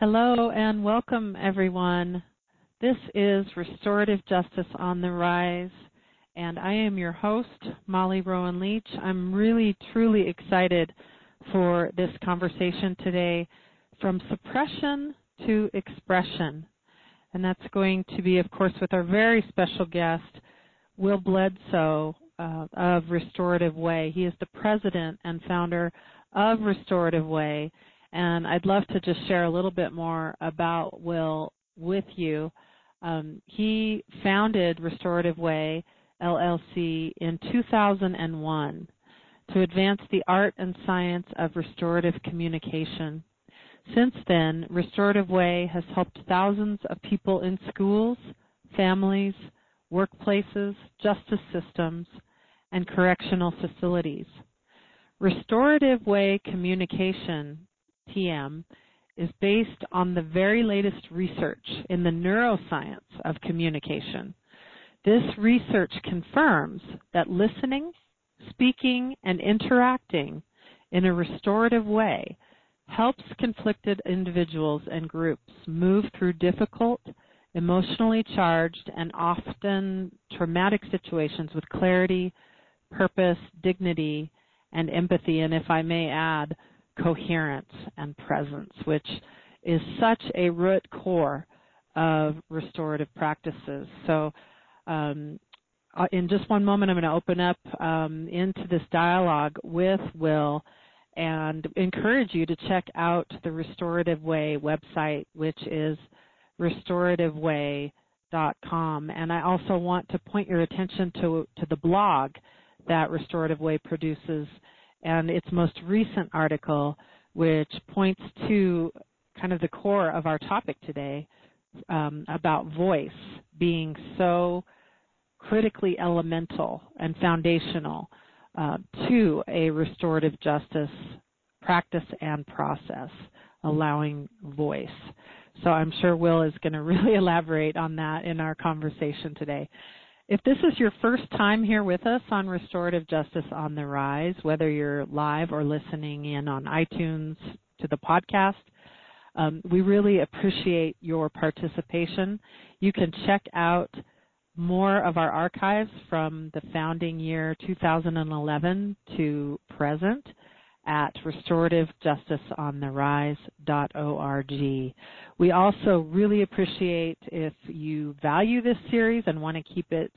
Hello and welcome, everyone. This is Restorative Justice on the Rise, and I am your host, Molly Rowan Leach. I'm really, truly excited for this conversation today from suppression to expression. And that's going to be, of course, with our very special guest, Will Bledsoe uh, of Restorative Way. He is the president and founder of Restorative Way. And I'd love to just share a little bit more about Will with you. Um, he founded Restorative Way LLC in 2001 to advance the art and science of restorative communication. Since then, Restorative Way has helped thousands of people in schools, families, workplaces, justice systems, and correctional facilities. Restorative Way communication, TM, is based on the very latest research in the neuroscience of communication. This research confirms that listening, speaking, and interacting in a restorative way helps conflicted individuals and groups move through difficult, emotionally charged, and often traumatic situations with clarity, purpose, dignity, and empathy, and if I may add, coherence and presence, which is such a root core of restorative practices. So, um, uh, in just one moment, I'm going to open up um, into this dialogue with Will and encourage you to check out the Restorative Way website, which is restorativeway.com. And I also want to point your attention to, to the blog that Restorative Way produces and its most recent article, which points to kind of the core of our topic today um, about voice being so critically elemental and foundational uh, to a restorative justice practice and process, allowing voice. So I'm sure Will is going to really elaborate on that in our conversation today. If this is your first time here with us on Restorative Justice on the Rise, whether you're live or listening in on iTunes to the podcast, um, we really appreciate your participation. You can check out more of our archives from the founding year 2011 to present at restorativejusticesontherise.org. We also really appreciate if you value this series and want to keep it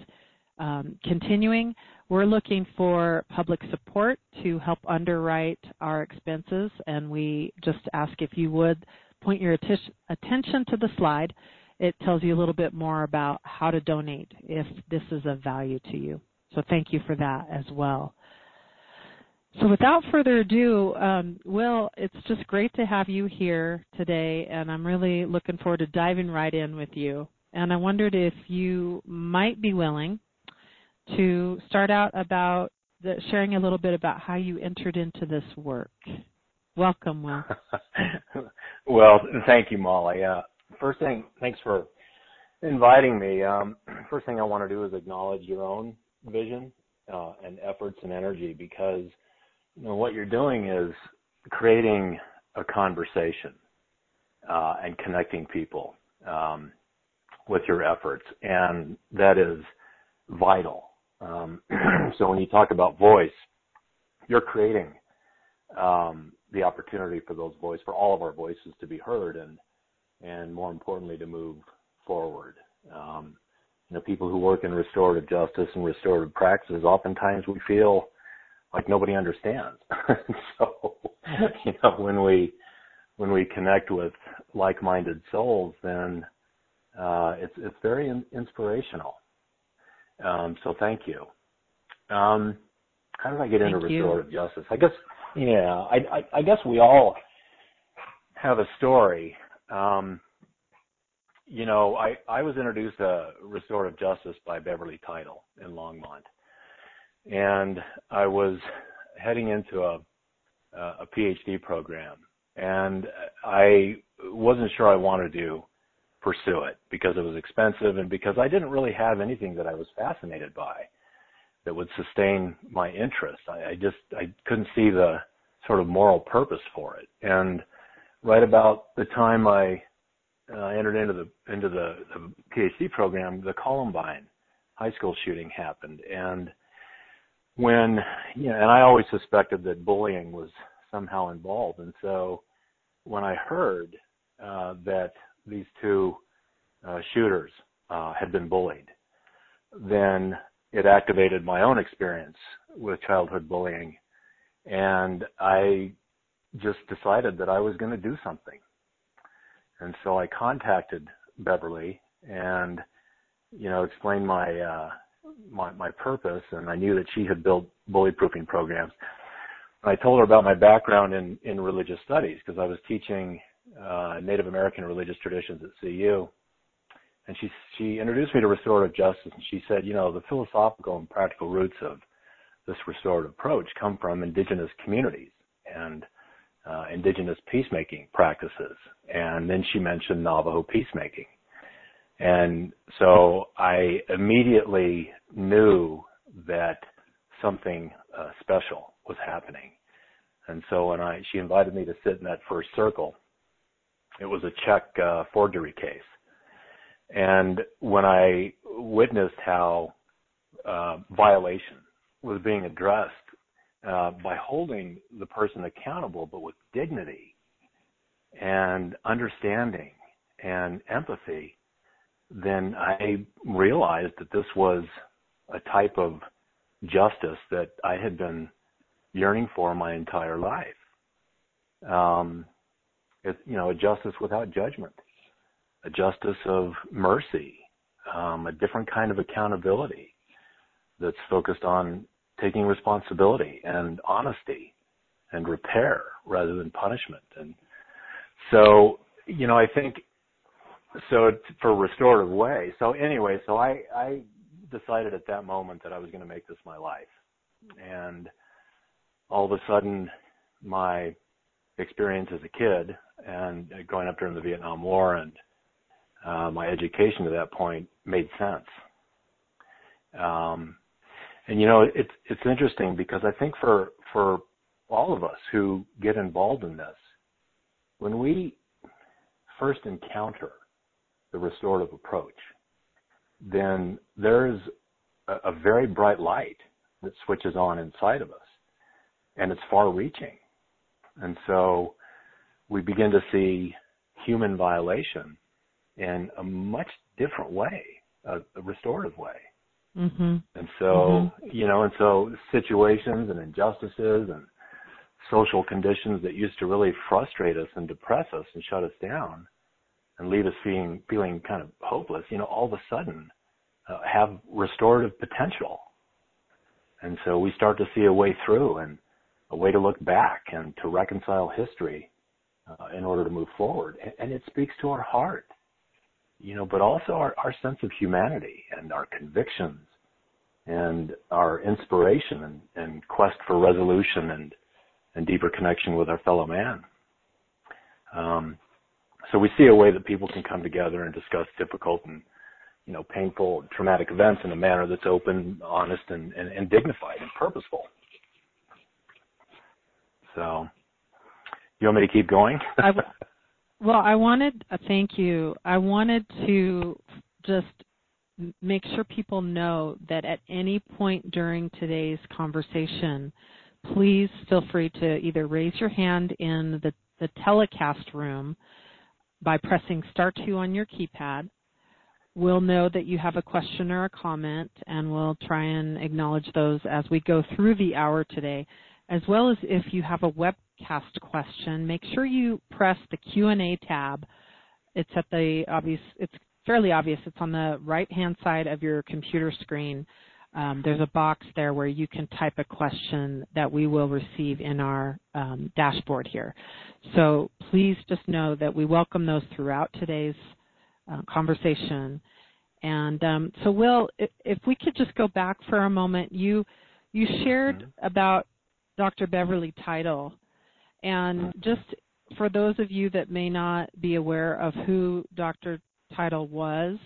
um, continuing. We're looking for public support to help underwrite our expenses, and we just ask if you would point your attention to the slide. It tells you a little bit more about how to donate if this is of value to you. So thank you for that as well. So without further ado, um, Will, it's just great to have you here today, and I'm really looking forward to diving right in with you. And I wondered if you might be willing to start out about the, sharing a little bit about how you entered into this work. Welcome, Will. well, thank you, Molly. Uh, first thing, thanks for inviting me. Um, first thing I want to do is acknowledge your own vision uh, and efforts and energy because you know, what you're doing is creating a conversation uh, and connecting people um, with your efforts, and that is vital. Um, so when you talk about voice, you're creating um, the opportunity for those voices, for all of our voices to be heard, and and more importantly, to move forward. Um, you know, people who work in restorative justice and restorative practices, oftentimes we feel like nobody understands. so, you know, when we when we connect with like-minded souls, then uh, it's it's very in- inspirational. Um, so thank you. Um, how did I get thank into you. restorative justice? I guess yeah, I, I, I guess we all have a story. Um, you know, I, I was introduced to restorative justice by Beverly Title in Longmont and I was heading into a a PhD program, and I wasn't sure I wanted to pursue it because it was expensive and because I didn't really have anything that I was fascinated by that would sustain my interest. I, I just I couldn't see the sort of moral purpose for it, and right about the time I uh, entered into the into the, the PhD program, the Columbine high school shooting happened, and when you know, and I always suspected that bullying was somehow involved, and so when I heard uh, that these two uh, shooters uh, had been bullied, then it activated my own experience with childhood bullying, and I just decided that I was going to do something. And so I contacted Beverly and, you know, explained my, uh, my, my purpose and I knew that she had built bully proofing programs. I told her about my background in, in religious studies because I was teaching, uh, Native American religious traditions at CU. And she, she introduced me to restorative justice and she said, you know, the philosophical and practical roots of this restorative approach come from indigenous communities and uh, indigenous peacemaking practices. And then she mentioned Navajo peacemaking. And so I immediately knew that something uh, special was happening. And so when I, she invited me to sit in that first circle, it was a check uh, forgery case. And when I witnessed how uh, violation was being addressed uh, by holding the person accountable, but with dignity and understanding and empathy, then I realized that this was a type of justice that I had been yearning for my entire life. Um, you know, a justice without judgment, a justice of mercy, um, a different kind of accountability that's focused on taking responsibility and honesty and repair rather than punishment. And so, you know, I think so for restorative way. So anyway, so I, I decided at that moment that I was going to make this my life. And all of a sudden, my experience as a kid and going up during the Vietnam War and uh, my education to that point made sense. Um, and you know, it's it's interesting because I think for for all of us who get involved in this, when we first encounter the restorative approach, then there's a, a very bright light that switches on inside of us, and it's far-reaching, and so we begin to see human violation in a much different way, a, a restorative way. Mm-hmm. And so, mm-hmm. you know, and so situations and injustices and social conditions that used to really frustrate us and depress us and shut us down and leave us feeling feeling kind of hopeless, you know, all of a sudden uh, have restorative potential. And so we start to see a way through and a way to look back and to reconcile history uh, in order to move forward. And, and it speaks to our heart you know, but also our, our sense of humanity and our convictions and our inspiration and, and quest for resolution and, and deeper connection with our fellow man. Um, so we see a way that people can come together and discuss difficult and you know painful, traumatic events in a manner that's open, honest, and, and, and dignified and purposeful. So, you want me to keep going? I, w- well, I wanted, uh, thank you. I wanted to just make sure people know that at any point during today's conversation, please feel free to either raise your hand in the, the telecast room by pressing star two on your keypad. We'll know that you have a question or a comment, and we'll try and acknowledge those as we go through the hour today as well as if you have a webcast question, make sure you press the Q&A tab. It's at the obvious, it's fairly obvious. It's on the right-hand side of your computer screen. Um, there's a box there where you can type a question that we will receive in our um, dashboard here. So please just know that we welcome those throughout today's uh, conversation. And um, so, Will, if, if, we could just go back for a moment, you you shared mm-hmm. about Dr. Beverly Title. And just for those of you that may not be aware of who Dr. Title was,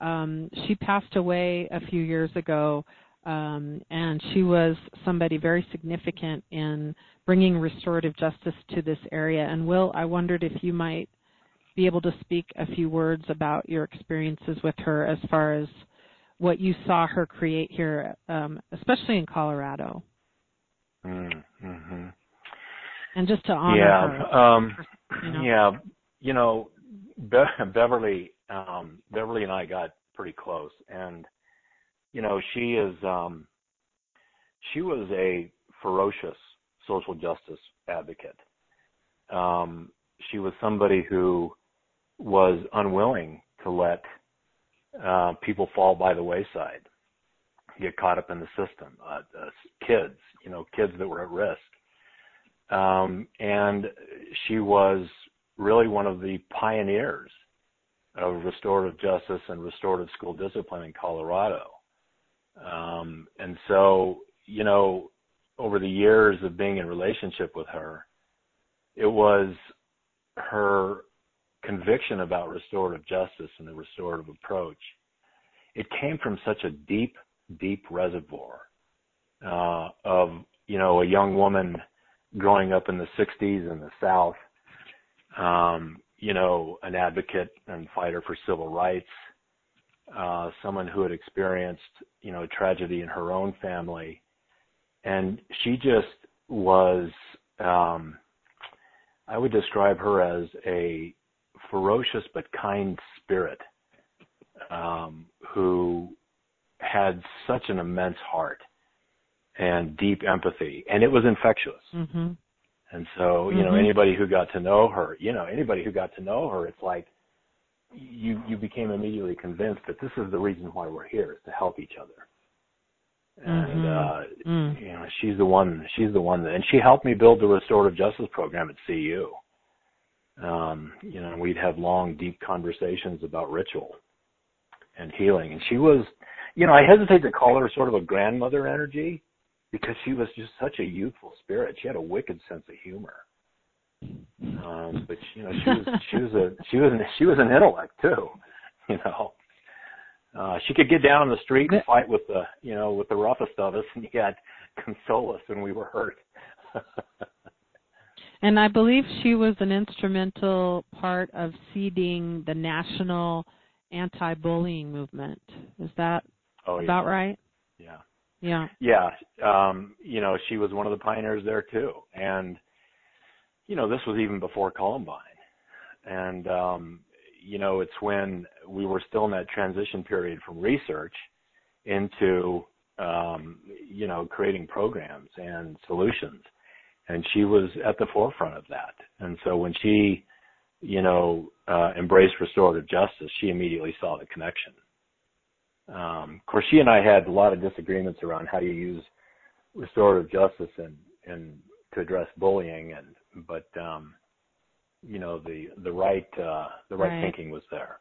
um, she passed away a few years ago um, and she was somebody very significant in bringing restorative justice to this area. And Will, I wondered if you might be able to speak a few words about your experiences with her as far as what you saw her create here, um, especially in Colorado. Mm-hmm. And just to honor yeah, her. Um, you know. Yeah, you know, Be- Beverly, um, Beverly and I got pretty close, and you know, she is, um, she was a ferocious social justice advocate. Um, she was somebody who was unwilling to let uh, people fall by the wayside, get caught up in the system. Uh, uh, kids, you know, kids that were at risk. Um, and she was really one of the pioneers of restorative justice and restorative school discipline in Colorado. Um, and so, you know, over the years of being in relationship with her, it was her conviction about restorative justice and the restorative approach. It came from such a deep, deep reservoir uh, of, you know, a young woman growing up in the 60s in the South, um, you know, an advocate and fighter for civil rights, uh, someone who had experienced, you know, tragedy in her own family. And she just was, um, I would describe her as a ferocious but kind spirit, um, who had such an immense heart and deep empathy, and it was infectious. Mm-hmm. And so, you mm-hmm. know, anybody who got to know her, you know, anybody who got to know her, it's like you you became immediately convinced that this is the reason why we're here is to help each other. And mm-hmm. uh mm. you know, she's the one she's the one that and she helped me build the restorative justice program at CU. Um, you know, we'd have long, deep conversations about ritual and healing. And she was you know, I hesitate to call her sort of a grandmother energy because she was just such a youthful spirit. She had a wicked sense of humor. Um, but you know, she was she was a she was an, she was an intellect too. You know, uh, she could get down on the street and fight with the you know with the roughest of us, and yet console us when we were hurt. and I believe she was an instrumental part of seeding the national anti-bullying movement. Is that oh, yeah. about right? Yeah. Yeah. Yeah. Um, you know, she was one of the pioneers there too. And, you know, this was even before Columbine. And, um, you know, it's when we were still in that transition period from research into, um, you know, creating programs and solutions. And she was at the forefront of that. And so when she, you know, uh, embraced restorative justice, she immediately saw the connection. Um, of course, she and I had a lot of disagreements around how you use restorative justice and and to address bullying, and but um, you know the the right uh, the right, right, thinking was there.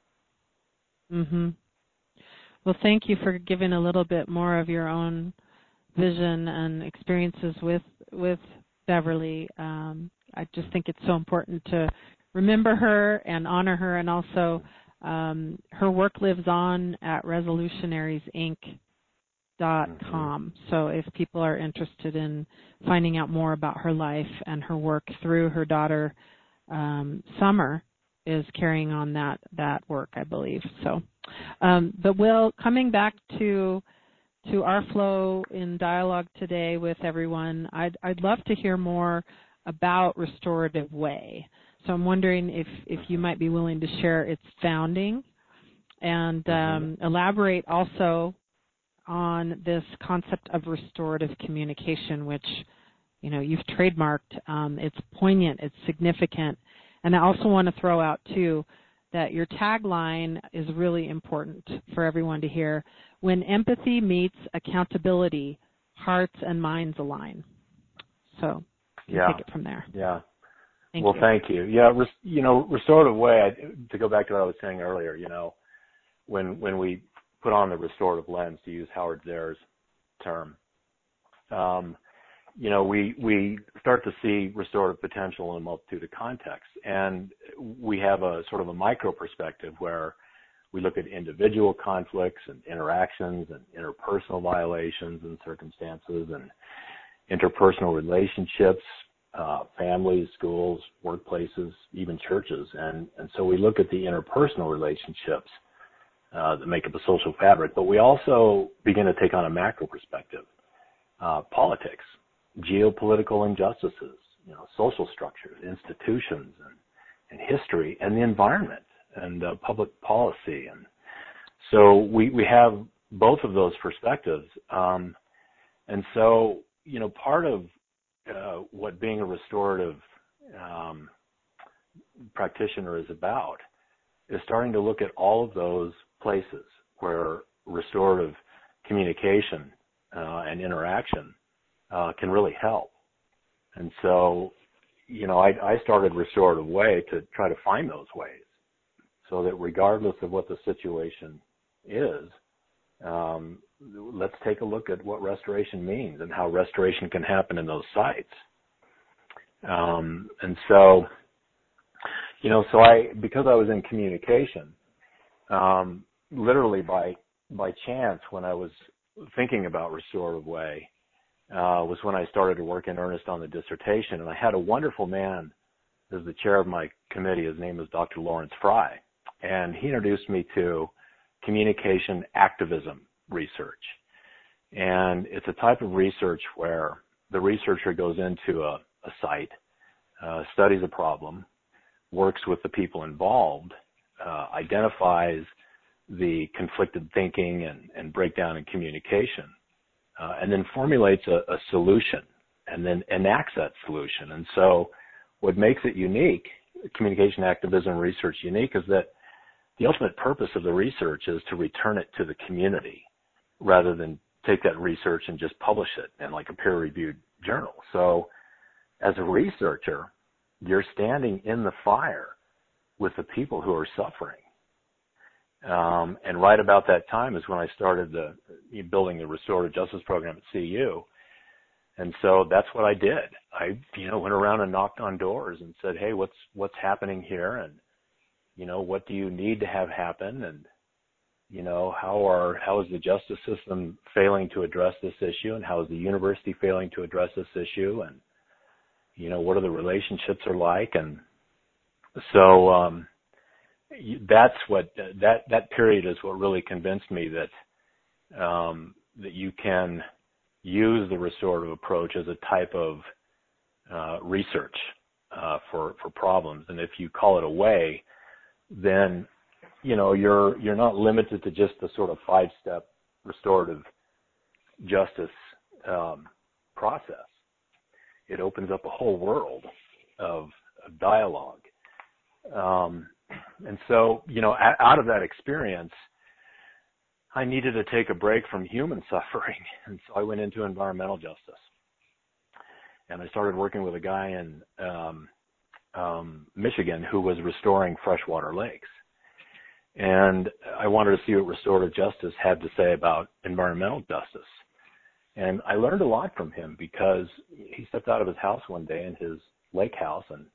Mhm. Well, thank you for giving a little bit more of your own vision and experiences with with Beverly. Um, I just think it's so important to remember her and honor her, and also um, her work lives on at resolutionariesinc.com. Mm-hmm. So if people are interested in finding out more about her life and her work through her daughter, um, Summer is carrying on that that work, I believe. So, um, but Will, coming back to to our flow in dialogue today with everyone, I'd I'd love to hear more about Restorative Way. So I'm wondering if, if you might be willing to share its founding and um, elaborate also on this concept of restorative communication, which you know you've trademarked. Um, it's poignant, it's significant, and I also want to throw out too that your tagline is really important for everyone to hear. When empathy meets accountability, hearts and minds align. So yeah. take it from there. Yeah. Thank well, you. thank you. Yeah, res, you know, restorative way. I, to go back to what I was saying earlier, you know, when when we put on the restorative lens, to use Howard Zehr's term, um, you know, we we start to see restorative potential in a multitude of contexts, and we have a sort of a micro perspective where we look at individual conflicts and interactions and interpersonal violations and circumstances and interpersonal relationships, uh, families, schools, workplaces, even churches. And, and so we look at the interpersonal relationships uh, that make up a social fabric, but we also begin to take on a macro perspective. Uh, politics, geopolitical injustices, you know, social structures, institutions, and, and history, and the environment, and uh, public policy. And so we, we have both of those perspectives. Um, and so, you know, part of uh, what being a restorative um, practitioner is about is starting to look at all of those places where restorative communication uh, and interaction uh, can really help. And so, you know, I, I started Restorative Way to try to find those ways so that regardless of what the situation is, um, let's take a look at what restoration means and how restoration can happen in those sites. Um, and so, you know, so I, because I was in communication, um, literally by, by chance when I was thinking about restorative way, uh, was when I started to work in earnest on the dissertation. And I had a wonderful man as the chair of my committee. His name is Dr. Lawrence Frey. And he introduced me to communication activism research. And it's a type of research where the researcher goes into a, site, uh, studies a problem, works with the people involved, uh, identifies the conflicted thinking and, breakdown in communication, uh, and then formulates a, solution and then enacts that solution. And so what makes it unique, communication activism research unique, is that the ultimate purpose of the research is to return it to the community rather than take that research and just publish it in like a peer reviewed journal. So as a researcher, you're standing in the fire with the people who are suffering. Um, and right about that time is when I started the building the restorative justice program at CU. And so that's what I did. I, you know, went around and knocked on doors and said, Hey, what's, what's happening here? And, you know, what do you need to have happen? And, you know, how are how is the justice system failing to address this issue, and how is the university failing to address this issue, and you know, what are the relationships are like, and so um, that's what that that period is what really convinced me that um, that you can use the restorative approach as a type of uh, research uh, for for problems, and if you call it a way, then you know, you're you're not limited to just the sort of five step restorative justice um, process. It opens up a whole world of, of dialogue. Um, and so, you know, a- out of that experience, I needed to take a break from human suffering, and so I went into environmental justice. And I started working with a guy in um, um, Michigan who was restoring freshwater lakes and I wanted to see what restorative justice had to say about environmental justice. And I learned a lot from him because he stepped out of his house one day in his lake house and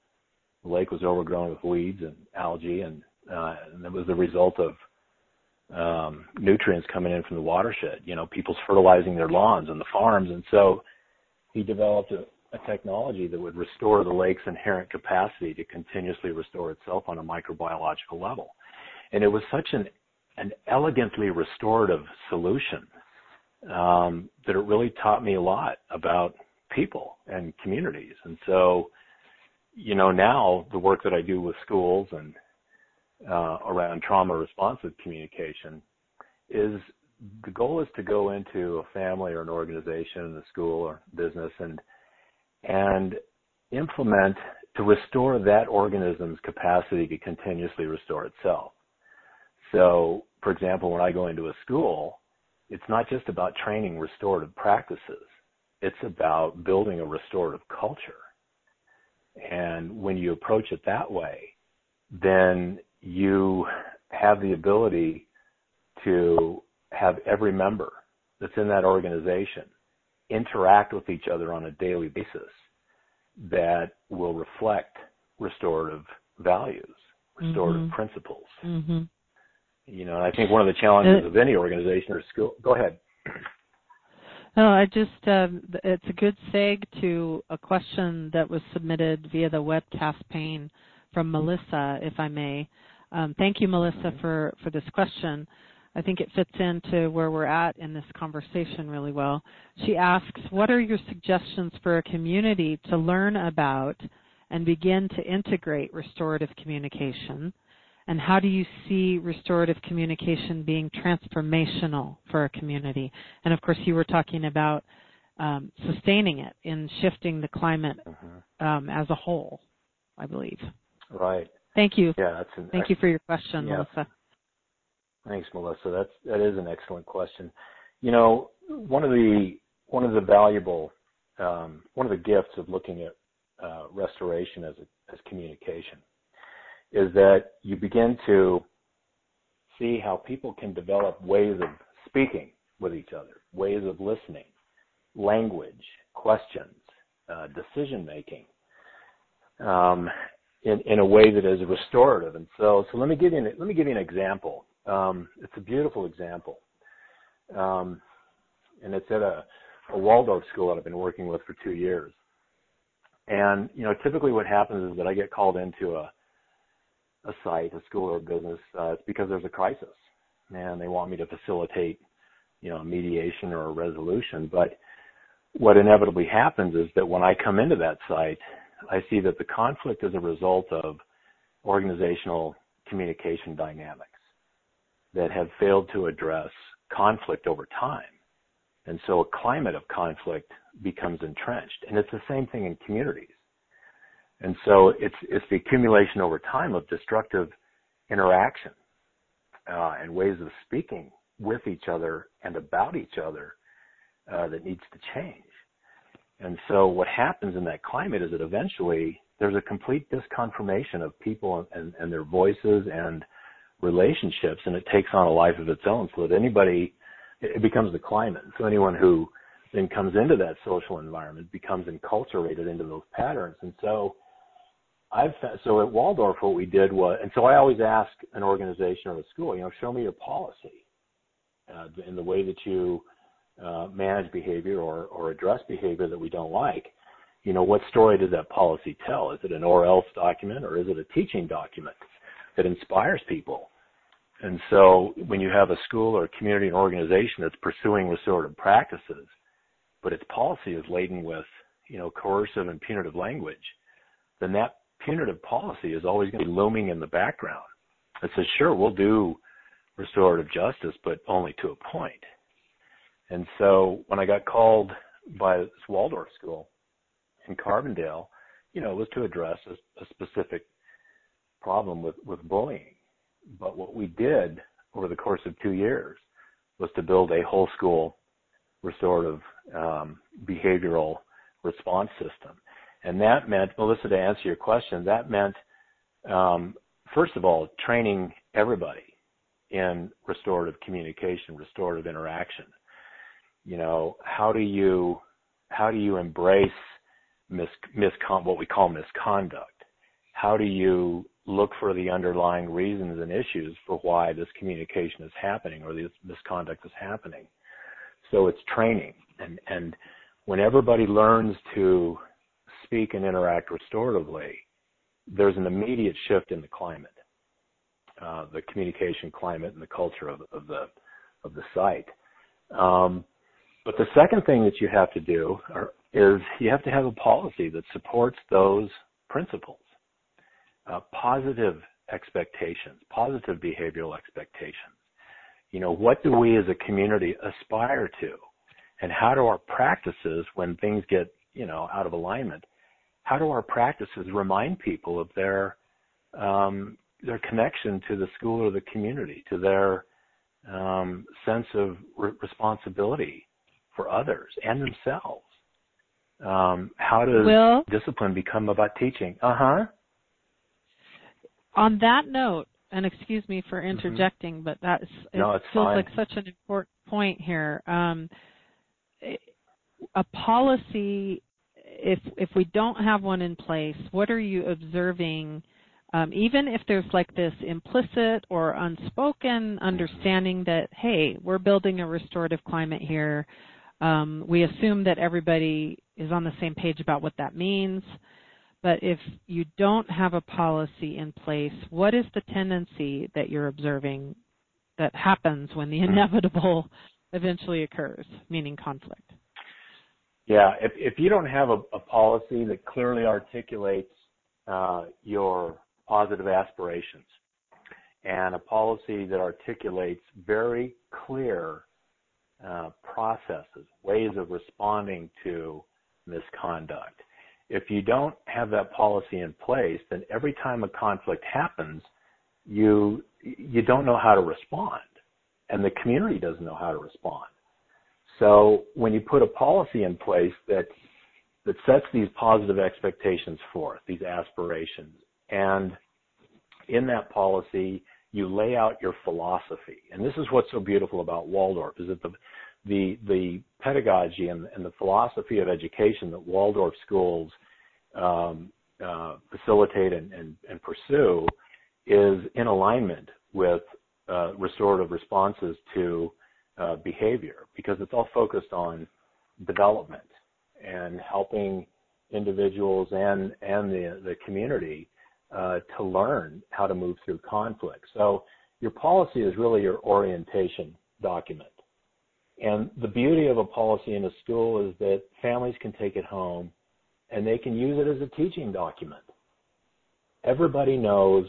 the lake was overgrown with weeds and algae and, uh, and it was the result of um, nutrients coming in from the watershed, you know, people's fertilizing their lawns and the farms. And so he developed a, a technology that would restore the lake's inherent capacity to continuously restore itself on a microbiological level. And it was such an, an elegantly restorative solution um, that it really taught me a lot about people and communities. And so, you know, now the work that I do with schools and uh, around trauma responsive communication is the goal is to go into a family or an organization, a school or business, and and implement to restore that organism's capacity to continuously restore itself. So, for example, when I go into a school, it's not just about training restorative practices. It's about building a restorative culture. And when you approach it that way, then you have the ability to have every member that's in that organization interact with each other on a daily basis that will reflect restorative values, restorative mm-hmm. principles. Mm-hmm You know, and I think one of the challenges uh, of any organization or school. Go ahead. No, I just um, it's a good seg to a question that was submitted via the webcast pane from Melissa, if I may. Um, thank you, Melissa, for for this question. I think it fits into where we're at in this conversation really well. She asks, "What are your suggestions for a community to learn about and begin to integrate restorative communication?" And how do you see restorative communication being transformational for a community? And of course, you were talking about um, sustaining it in shifting the climate mm-hmm. um, as a whole, I believe. Right. Thank you. Yeah, that's an Thank ex- you for your question, yeah. Melissa. Thanks, Melissa. That's that is an excellent question. You know, one of the one of the valuable um, one of the gifts of looking at uh, restoration as a, as communication is that you begin to see how people can develop ways of speaking with each other, ways of listening, language, questions, uh, decision making, um, in, in a way that is restorative. And so, so let me give you an, let me give you an example. Um, it's a beautiful example, um, and it's at a, a Waldorf school that I've been working with for two years. And you know, typically what happens is that I get called into a a site, a school or a business, uh, it's because there's a crisis, and they want me to facilitate, you know, a mediation or a resolution. But what inevitably happens is that when I come into that site, I see that the conflict is a result of organizational communication dynamics that have failed to address conflict over time. And so a climate of conflict becomes entrenched. And it's the same thing in communities. And so it's it's the accumulation over time of destructive interaction uh, and ways of speaking with each other and about each other uh, that needs to change. And so what happens in that climate is that eventually there's a complete disconfirmation of people and, and their voices and relationships, and it takes on a life of its own. So that anybody, it becomes the climate. So anyone who then comes into that social environment becomes enculturated into those patterns. And so I've so at Waldorf, what we did was, and so I always ask an organization or a school, you know, show me your policy uh, in the way that you uh, manage behavior or, or address behavior that we don't like. You know, what story does that policy tell? Is it an or else document or is it a teaching document that inspires people? And so when you have a school or a community or organization that's pursuing restorative practices, but its policy is laden with, you know, coercive and punitive language, then that punitive policy is always going to be looming in the background. It says, sure, we'll do restorative justice, but only to a point. And so when I got called by this Waldorf school in Carbondale, you know, it was to address a, a specific problem with, with bullying. But what we did over the course of two years was to build a whole school restorative um, behavioral response system. And that meant, Melissa, to answer your question, that meant, um, first of all, training everybody in restorative communication, restorative interaction. You know, how do you, how do you embrace mis, miscon, what we call misconduct? How do you look for the underlying reasons and issues for why this communication is happening or this misconduct is happening? So it's training and, and when everybody learns to speak and interact restoratively, there's an immediate shift in the climate, uh, the communication climate and the culture of, of the of the site. Um, but the second thing that you have to do are, is you have to have a policy that supports those principles. Uh, positive expectations, positive behavioral expectations. You know, what do we as a community aspire to? And how do our practices, when things get, you know, out of alignment, how do our practices remind people of their um, their connection to the school or the community, to their um, sense of re- responsibility for others and themselves? Um, how does Will, discipline become about teaching? Uh huh. On that note, and excuse me for mm-hmm. interjecting, mm-hmm. but that's it no, feels fine. like such an important point here. Um, a policy if if we don't have one in place, what are you observing um, even if there's like this implicit or unspoken understanding that, hey, we're building a restorative climate here, um, we assume that everybody is on the same page about what that means. But if you don't have a policy in place, what is the tendency that you're observing that happens when the hmm. inevitable eventually occurs, meaning conflict? Yeah, if, you don't have a, policy that clearly articulates uh, your positive aspirations and a policy that articulates very clear uh, processes, ways of responding to misconduct. If you don't have that policy in place, then every time a conflict happens, you you don't know how to respond, and the community doesn't know how to respond. So when you put a policy in place that that sets these positive expectations forth, these aspirations, and in that policy you lay out your philosophy. And this is what's so beautiful about Waldorf is that the pedagogy and, the philosophy of education that Waldorf schools um, uh, facilitate and, pursue is in alignment with uh, restorative responses to uh, behavior because it's all focused on development and helping individuals and and the the community uh, to learn how to move through conflict. So your policy is really your orientation document. And the beauty of a policy in a school is that families can take it home and they can use it as a teaching document. Everybody knows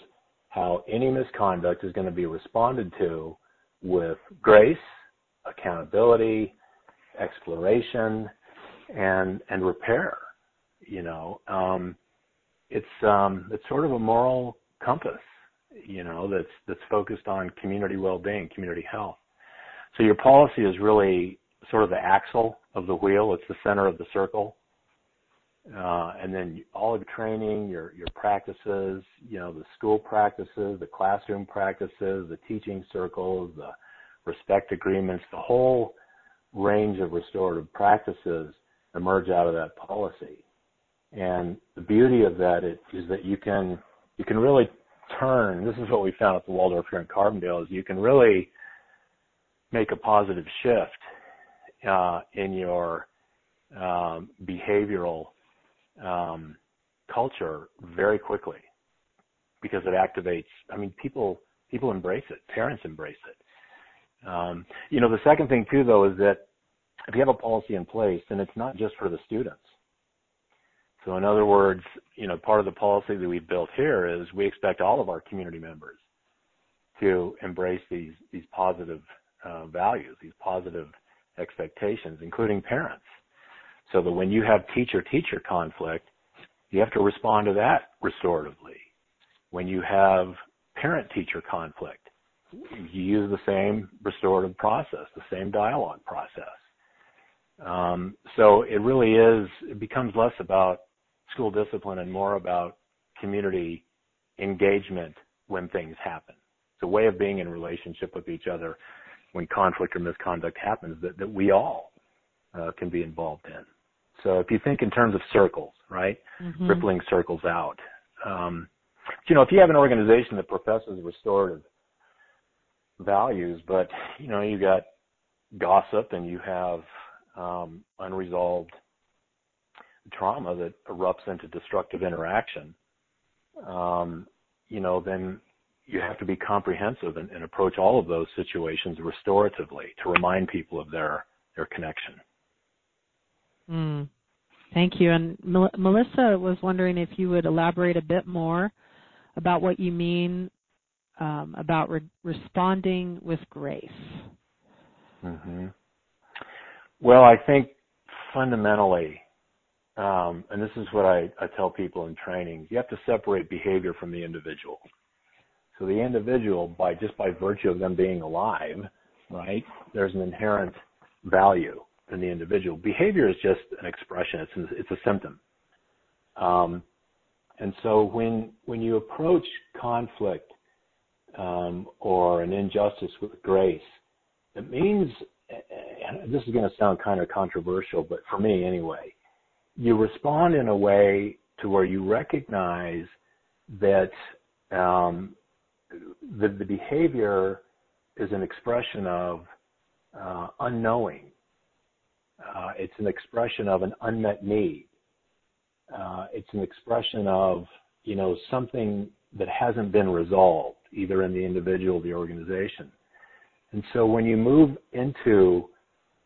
how any misconduct is going to be responded to with grace, accountability, exploration, and and repair. You know, um, it's um, it's sort of a moral compass. You know, that's that's focused on community well-being, community health. So your policy is really sort of the axle of the wheel. It's the center of the circle. Uh, and then all of your training, your your practices, you know, the school practices, the classroom practices, the teaching circles, the respect agreements, the whole range of restorative practices emerge out of that policy. And the beauty of that is, is that you can you can really turn. This is what we found at the Waldorf here in Carbondale: is you can really make a positive shift uh, in your um, behavioral um, culture very quickly because it activates. I mean, people people embrace it. Parents embrace it. Um, you know, the second thing too, though, is that if you have a policy in place, then it's not just for the students. So in other words, you know, part of the policy that we've built here is we expect all of our community members to embrace these these positive uh, values, these positive expectations, including parents. So that when you have teacher-teacher conflict, you have to respond to that restoratively. When you have parent-teacher conflict, you use the same restorative process, the same dialogue process. Um, so it really is, it becomes less about school discipline and more about community engagement when things happen. It's a way of being in relationship with each other when conflict or misconduct happens that, that we all uh, can be involved in. So if you think in terms of circles, right, mm-hmm. rippling circles out. Um, you know, if you have an organization that professes restorative values, but you know you got gossip and you have um, unresolved trauma that erupts into destructive interaction, um, you know, then you have to be comprehensive and, and, approach all of those situations restoratively to remind people of their their connection. Mm. Thank you. And Mel- Melissa was wondering if you would elaborate a bit more about what you mean um, about re- responding with grace. Mm-hmm. Well, I think fundamentally, um, and this is what I, I tell people in training, you have to separate behavior from the individual. So the individual, by just by virtue of them being alive, right, there's an inherent value in the individual. Behavior is just an expression; it's it's a symptom. Um, and so when when you approach conflict um, or an injustice with grace, it means this is going to sound kind of controversial, but for me anyway, you respond in a way to where you recognize that um, the, the behavior is an expression of uh, unknowing. Uh, it's an expression of an unmet need. Uh, it's an expression of you know something that hasn't been resolved either in the individual or the organization. And so when you move into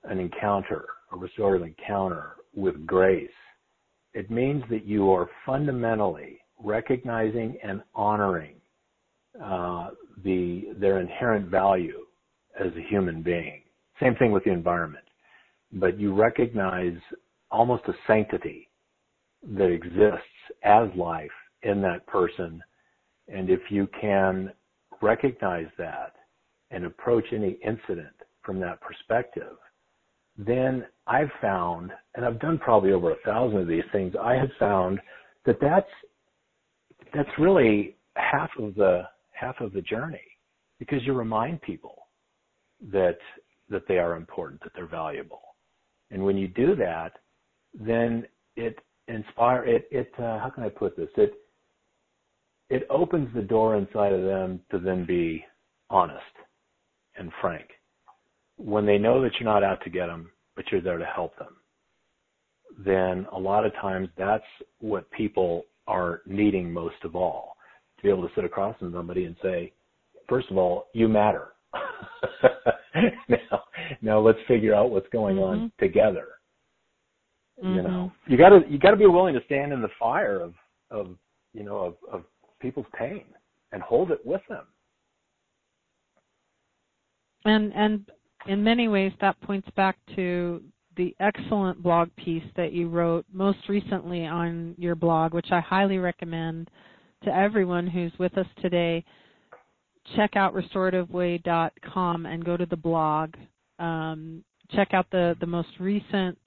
an encounter, a restorative encounter with grace, it means that you are fundamentally recognizing and honoring uh, the their inherent value as a human being. Same thing with the environment, but you recognize almost a sanctity that exists as life in that person, and if you can recognize that and approach any incident from that perspective, then I've found, and I've done probably over a thousand of these things, I have found that that's that's really half of the half of the journey. Because you remind people that that they are important, that they're valuable, and when you do that, then it inspire it it uh, how can I put this? It it opens the door inside of them to then be honest and frank when they know that you're not out to get them, but you're there to help them, then a lot of times that's what people are needing most of all. To be able to sit across from somebody and say, first of all, you matter. now, now let's figure out what's going mm-hmm. on together. Mm-hmm. You know, you got to you got to be willing to stand in the fire of of you know of, of people's pain and hold it with them. And and in many ways, that points back to the excellent blog piece that you wrote most recently on your blog, which I highly recommend to everyone who's with us today. Check out restorativeway.com and go to the blog. Um, check out the, the most recent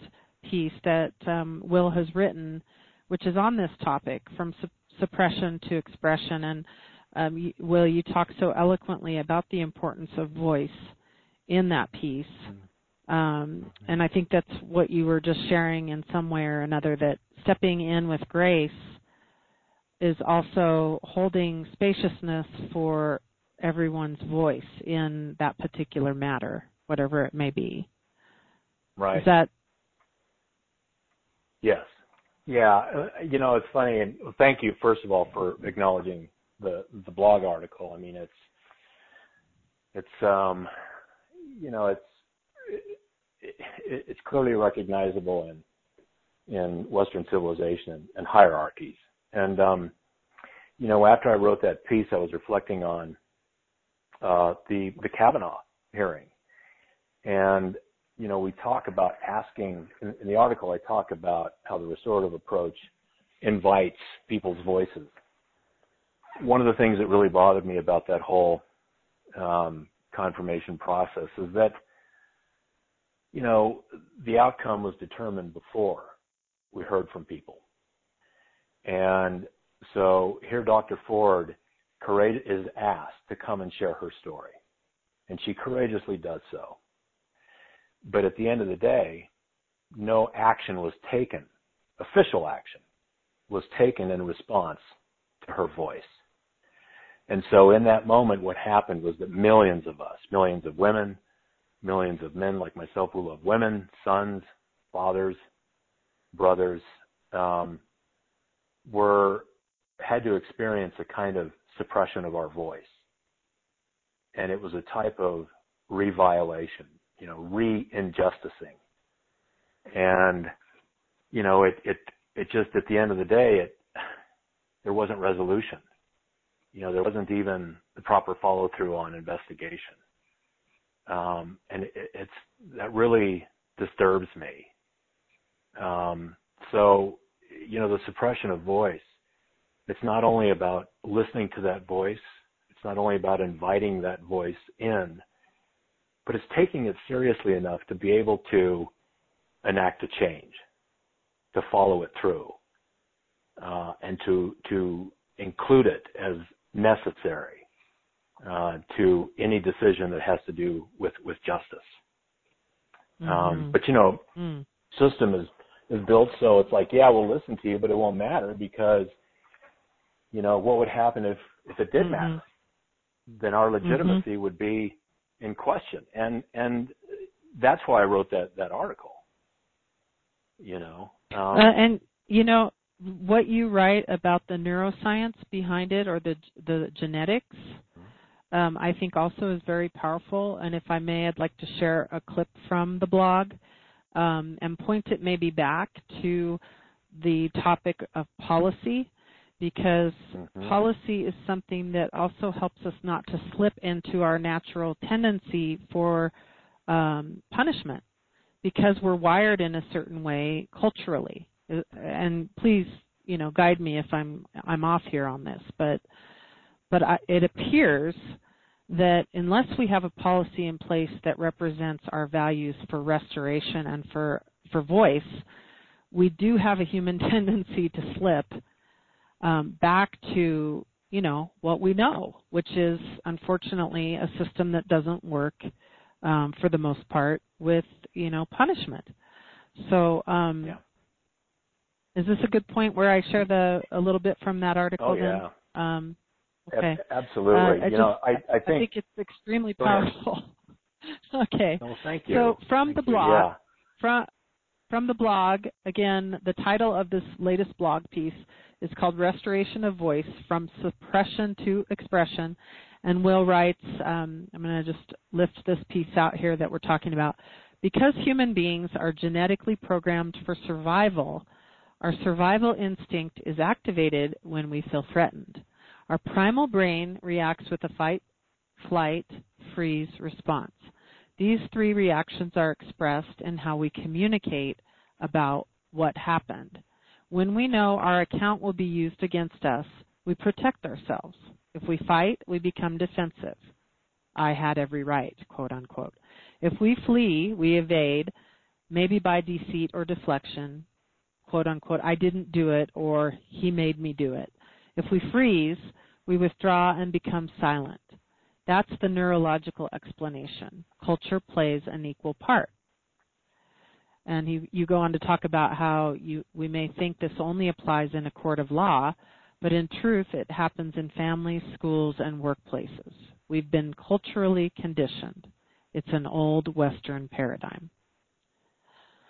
piece that um, Will has written, which is on this topic from suppression to expression. And um, Will, you talk so eloquently about the importance of voice in that piece. Mm-hmm. Um, and I think that's what you were just sharing in some way or another that stepping in with grace is also holding spaciousness for everyone's voice in that particular matter, whatever it may be. Right. Is that? Yes. Yeah. Uh, you know, it's funny, and thank you first of all for acknowledging the blog article. I mean, it's it's um you know, it's clearly recognizable in Western civilization and, hierarchies. And um, you know, after I wrote that piece, I was reflecting on uh, the the Kavanaugh hearing, and you know, we talk about asking in, in the article. I talk about how the restorative approach invites people's voices. One of the things that really bothered me about that whole um, confirmation process is that, you know, the outcome was determined before we heard from people. And so here Dr. Ford is asked to come and share her story. And she courageously does so. But at the end of the day, no action was taken, official action was taken in response to her voice. And so in that moment, what happened was that millions of us, millions of women, millions of men like myself who love women, sons, fathers, brothers, um, were had to experience a kind of suppression of our voice. And it was a type of reviolation, you know, re-injusticing. And, you know, it, it, it just, at the end of the day, it, there wasn't resolution you know, there wasn't even the proper follow through on investigation. Um, and it, it's, that really disturbs me. Um, so, you know, the suppression of voice, it's not only about listening to that voice, it's not only about inviting that voice in, but it's taking it seriously enough to be able to enact a change, to follow it through, uh, and to to include it as necessary uh, to any decision that has to do with with justice. Um, mm-hmm. Um, but you know, mm. system is is built so it's like, yeah, we'll listen to you, but it won't matter because you know, what would happen if if it did Mhm. matter? Then our legitimacy would be in question, and and that's why I wrote that that article. You know, um, Uh, and you know what you write about the neuroscience behind it or the the genetics um, I think also is very powerful. And if I may I'd like to share a clip from the blog um, and point it maybe back to the topic of policy because Mhm. policy is something that also helps us not to slip into our natural tendency for um, punishment because we're wired in a certain way culturally. Uh, And please, you know, guide me if I'm I'm off here on this, but but I, it appears that unless we have a policy in place that represents our values for restoration and for for voice, we do have a human tendency to slip um, back to you know what we know, which is unfortunately a system that doesn't work um, for the most part with you know punishment. So, um, Yeah. is this a good point where I share the a little bit from that article? oh then? yeah, Um, Ab- okay. absolutely. Uh, I you know, I I I think. think it's extremely powerful. okay. no, thank you. So from Thank the you. blog, yeah. from from the blog again the title of this latest blog piece is called restoration of voice from suppression to expression. And will writes um, i'm going to just lift this piece out here that we're talking about. Because human beings are genetically programmed for survival our survival instinct is activated when we feel threatened. Our primal brain reacts with a fight flight freeze response these three reactions are expressed in how we communicate about what happened. When we know our account will be used against us, we protect ourselves. If we fight, we become defensive. I had every right, quote unquote. If we flee, we evade, maybe by deceit or deflection, quote unquote, I didn't do it or he made me do it. If we freeze, we withdraw and become silent. That's the neurological explanation. Culture plays an equal part. And he, you go on to talk about how you, we may think this only applies in a court of law, but in truth, it happens in families, schools, and workplaces. We've been culturally conditioned. It's an old Western paradigm.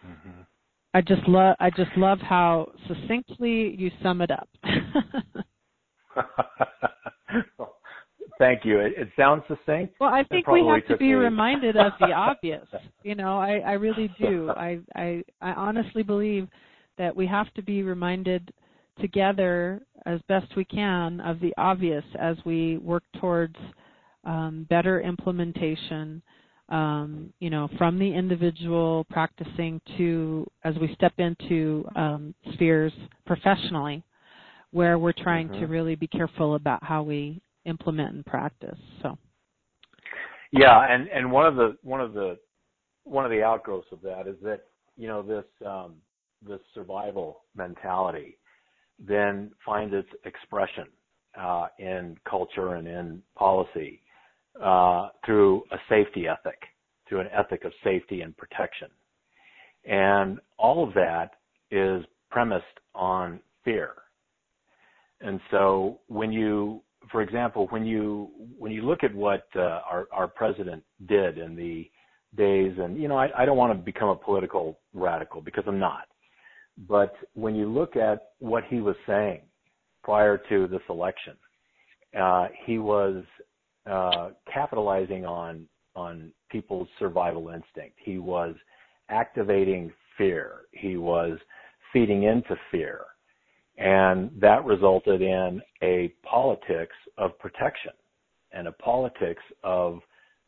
Mhm. I just love I just love how succinctly you sum it up. Thank you. It, it sounds succinct. Well, I think we have to be reminded of the obvious. You know, I, I really do. I, I I honestly believe that we have to be reminded together as best we can of the obvious as we work towards um, better implementation. Um, you know, from the individual practicing to as we step into um, spheres professionally, where we're trying to Mhm. really be careful about how we implement and practice. So. Yeah, and and one of the one of the one of the outgrowths of that is that you know this um, this survival mentality then finds its expression uh, in culture and in policy uh, through a safety ethic, through an ethic of safety and protection, and all of that is premised on fear. And so when you for example, when you when you look at what uh, our our president did in the days, and you know, I, I don't want to become a political radical because I'm not. But when you look at what he was saying prior to this election, uh, he was uh, capitalizing on on people's survival instinct. He was activating fear. He was feeding into fear. And that resulted in a politics of protection and a politics of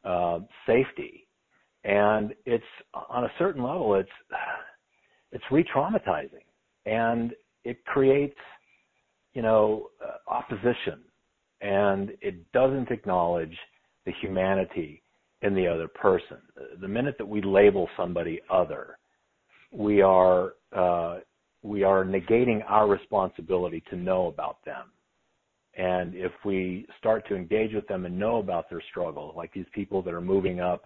uh, safety. And it's on a certain level, it's it's re-traumatizing, and it creates, you know, uh, opposition, and it doesn't acknowledge the humanity in the other person. The minute that we label somebody other, we are uh, we are negating our responsibility to know about them. And if we start to engage with them and know about their struggle, like these people that are moving up,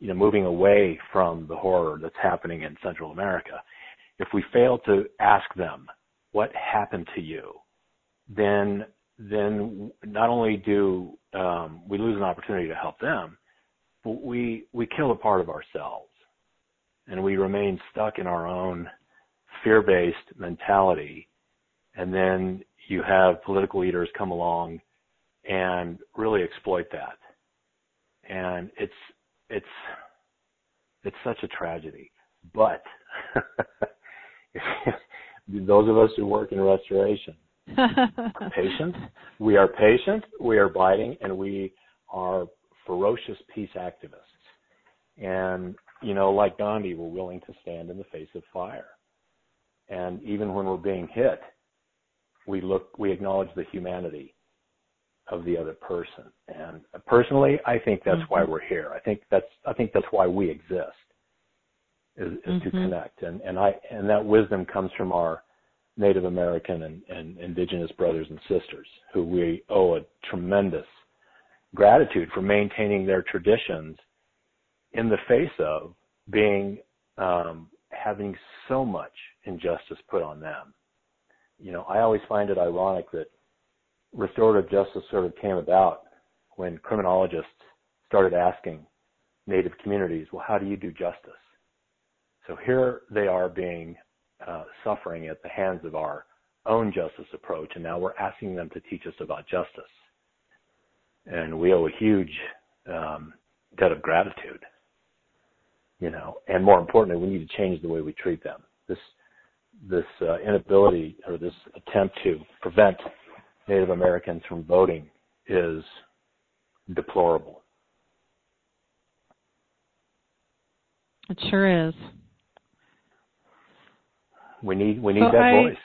you know, moving away from the horror that's happening in Central America, if we fail to ask them what happened to you, then then not only do um, we lose an opportunity to help them, but we we kill a part of ourselves, and we remain stuck in our own fear-based mentality, and then you have political leaders come along and really exploit that, and it's it's it's such a tragedy. But those of us who work in restoration patient. We are patient, we are biting, and we are ferocious peace activists. And, you know, like Gandhi, we're willing to stand in the face of fire. And even when we're being hit, we look, we acknowledge the humanity of the other person. And personally, I think that's mm-hmm. why we're here. I think that's, I think that's why we exist is, is mm-hmm. to connect. And, and I, and that wisdom comes from our Native American and, and indigenous brothers and sisters who we owe a tremendous gratitude for maintaining their traditions in the face of being um, having so much injustice put on them. You know, I always find it ironic that restorative justice sort of came about when criminologists started asking Native communities, well, how do you do justice? So here they are being uh, suffering at the hands of our own justice approach, and now we're asking them to teach us about justice. And we owe a huge um, debt of gratitude, you know. And more importantly, we need to change the way we treat them. This this uh, inability or this attempt to prevent Native Americans from voting is deplorable. It sure is. We need we need so that I, voice.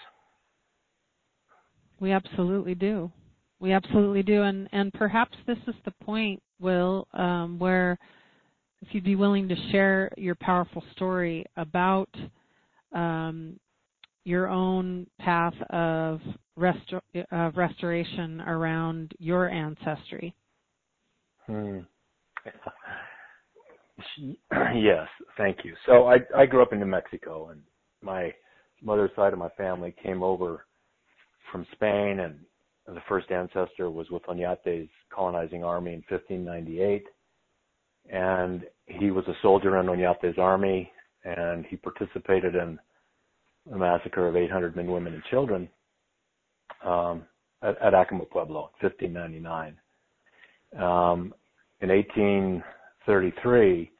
We absolutely do. We absolutely do, and and perhaps this is the point, Will, um, where if you'd be willing to share your powerful story about um, your own path of restor- of restoration around your ancestry. Hmm. yes, thank you. So I I grew up in New Mexico, and my mother's side of my family came over from Spain, and the first ancestor was with Oñate's colonizing army in 1598. And he was a soldier in Oñate's army, and he participated in the massacre of 800 men, women, and children um, at, at Acoma Pueblo in 1599. Um, in 1833,